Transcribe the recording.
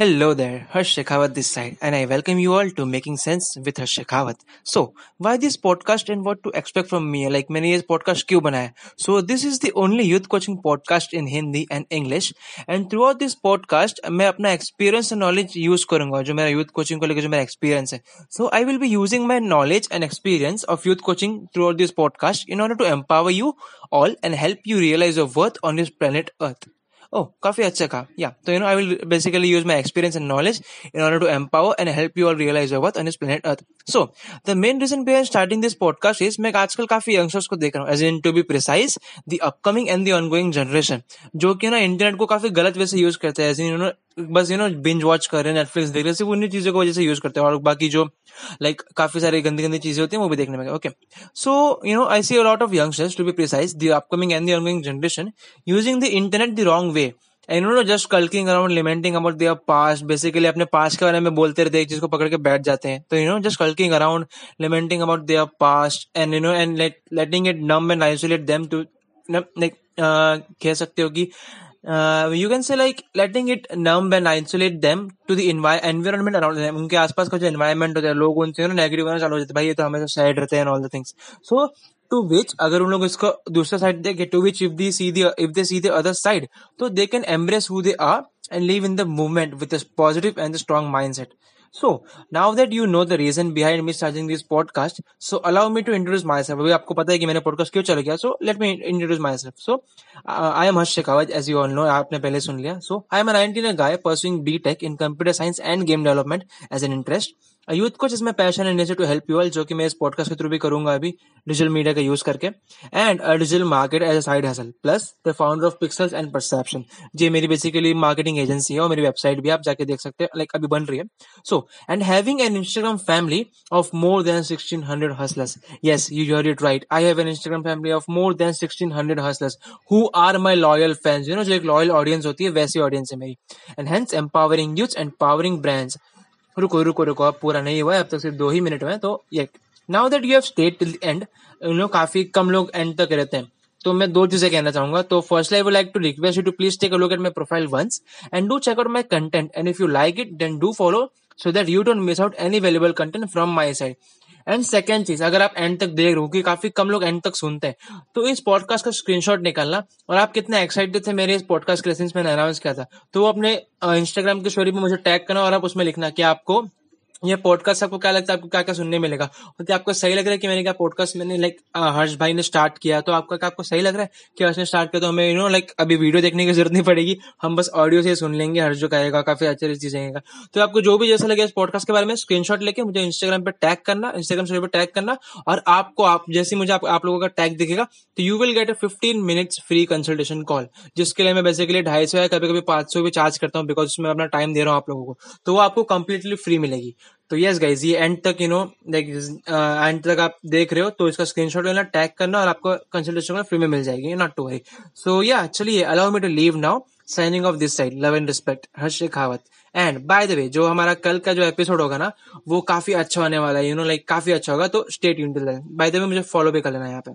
Hello there, Harsh Shekhawat this side, and I welcome you all to Making Sense with Harsh Shekhawat. So, why this podcast and what to expect from me? Like मैंने ये podcast क्यों बनाया? So, this is the only youth coaching podcast in Hindi and English. And throughout this podcast, मैं अपना experience and knowledge use करूंगा जो मेरा youth coaching को लेकर जो मेरा experience है. So, I will be using my knowledge and experience of youth coaching throughout this podcast in order to empower you all and help you realize your worth on this planet Earth. Oh, काफ़ी अच्छा कहा। या तो you know I will basically use my experience and knowledge in order to empower and help you all realise worth on this planet earth so the main reason behind starting this podcast is मैं आजकल काफ़ी youngsters को देख रहा हूँ as in to be precise the upcoming and the ongoing generation जो कि ना इंटरनेट को काफ़ी गलत वे से यूज़ करते हैं एज इन यू नो बस यू नो बिंज वॉच कर रहे हैं नेटफ्लिक्स देख रहे हैं उन्हीं चीज़ों की वजह से यूज़ करते हैं और बाकी जो लाइक like, काफ़ी सारी गंदी गंदी चीज़ें होती हैं वो भी देखने में okay so you know I see a lot of youngsters to be precise the upcoming and the ongoing generation using the internet the wrong way and no just sulking around lamenting about their past basically अपने past के बारे में बोलते रहते एक चीज़ को पकड़ के बैठ जाते हैं। तो you know just sulking around lamenting about their past and you know and letting it numb and isolate them to like कह सकते हो कि you can say like letting it numb and isolate them to the environment around उनके आसपास का जो environment होता है, लोग उनसे नेगेटिव करना चालू हो जाते हैं। भाई, ये तो हमेशा सैड रहते हैं all the things so to which अगर उन लोग इसको दूसरा साइड देखे to which if the see if they see the other side तो they can embrace who they are and live in the movement with positive and strong mindset So that you know the reason behind behind me this podcast so allow me to introduce my myself. अभी आपको पता है कि मैंने podcast क्यों चला गया so let me introduce myself so I am Harsh Shekhawat as you all know आपने पहले सुन लिया. So I am nineteen guy pursuing B tech in computer science and game development as an interest youth coach इसमें passion and to help you all जो कि मैं इस podcast के थ्रू भी करूँगा अभी डिजिटल मीडिया का यूज़ करके। And digital market as a side hustle plus the founder of Pixels and Perception ये मेरी बेसिकली मार्केटिंग एजेंसी है और मेरी वेबसाइट भी आप जाके देख सकते हैं लाइक अभी बन रही है। So and having an Instagram family of more than sixteen hundred hustlers yes, you heard it right i have an instagram family of more than 1600 hustlers who are my loyal fans you know, जो एक loyal audience होती है, वैसी audience है मेरी। And hence empowering youth and powering brands रुको रुको रुको, अब पूरा नहीं हुआ है, अब तक सिर्फ़ दो ही मिनट में तो ये now that you have stayed till and you know काफ़ी कम लोग एंड तक रहते हैं। तो मैं दो चीज़ें कहना चाहूँगा। तो first I would like to request you to please take a look at my profile once and do check out my content and if you like it then do follow so that you don't miss out any valuable content from my side and second चीज़, अगर आप and तक देख रहे हो कि काफ़ी कम लोग एंड तक सुनते हैं तो इस पॉडकास्ट का स्क्रीनशॉट निकालना। और आप कितने एक्साइटेड थे मेरे इस पॉडकास्ट के लेसन मैंने अनाउंस किया था। तो वो अपने इंस्टाग्राम की स्टोरी पर मुझे टैग करना और आप उसमें लिखना कि आपको ये पॉडकास्ट आपको क्या लगता है आपको क्या क्या सुनने मिलेगा? और क्या आपको सही लग रहा है कि मैंने क्या पॉडकास्ट मैंने लाइक हर्ष भाई ने स्टार्ट किया? तो आपका क्या आपको सही लग रहा है कि हर्ष ने स्टार्ट किया? तो हमें यू नो लाइक अभी वीडियो देखने की ज़रूरत नहीं पड़ेगी। हम बस ऑडियो से सुन लेंगे हर्ष जो कहेगा काफ़ी अच्छी चीज़ रहेगा तो आपको जो भी जैसा लगे इस पॉडकास्ट के बारे में स्क्रीनशॉट लेके मुझे इंस्टाग्राम पर टैग करना इंस्टाग्राम स्टोरी पर टैग करना और आपको आप जैसे मुझे आप, आप लोगों का टैग दिखेगा तो you will get a fifteen minutes free consultation call जिसके लिए मैं बेसिकली ढाई सौ या कभी कभी पाँच सौ भी चार्ज करता हूँ बिकॉज़ उसमें अपना टाइम दे रहा हूँ आप लोगों को। तो वो आपको कंप्लीटली फ्री मिलेगी। तो यस गाइज़ ये एंड तक यू नो लाइक एंड तक आप देख रहे हो तो इसका स्क्रीनशॉट लेना टैग करना और आपको कंसल्टेशन फ्री में मिल जाएगी नॉट टू वरी सो या चलिए allow me to leave now signing off this side love and respect Harsh Shekhawat and by the way जो हमारा कल का जो एपिसोड होगा ना, वो काफ़ी अच्छा होने वाला है यू नो लाइक काफ़ी अच्छा होगा तो स्टेट यून बाय द वे मुझे फॉलो भी कर लेना यहाँ पे.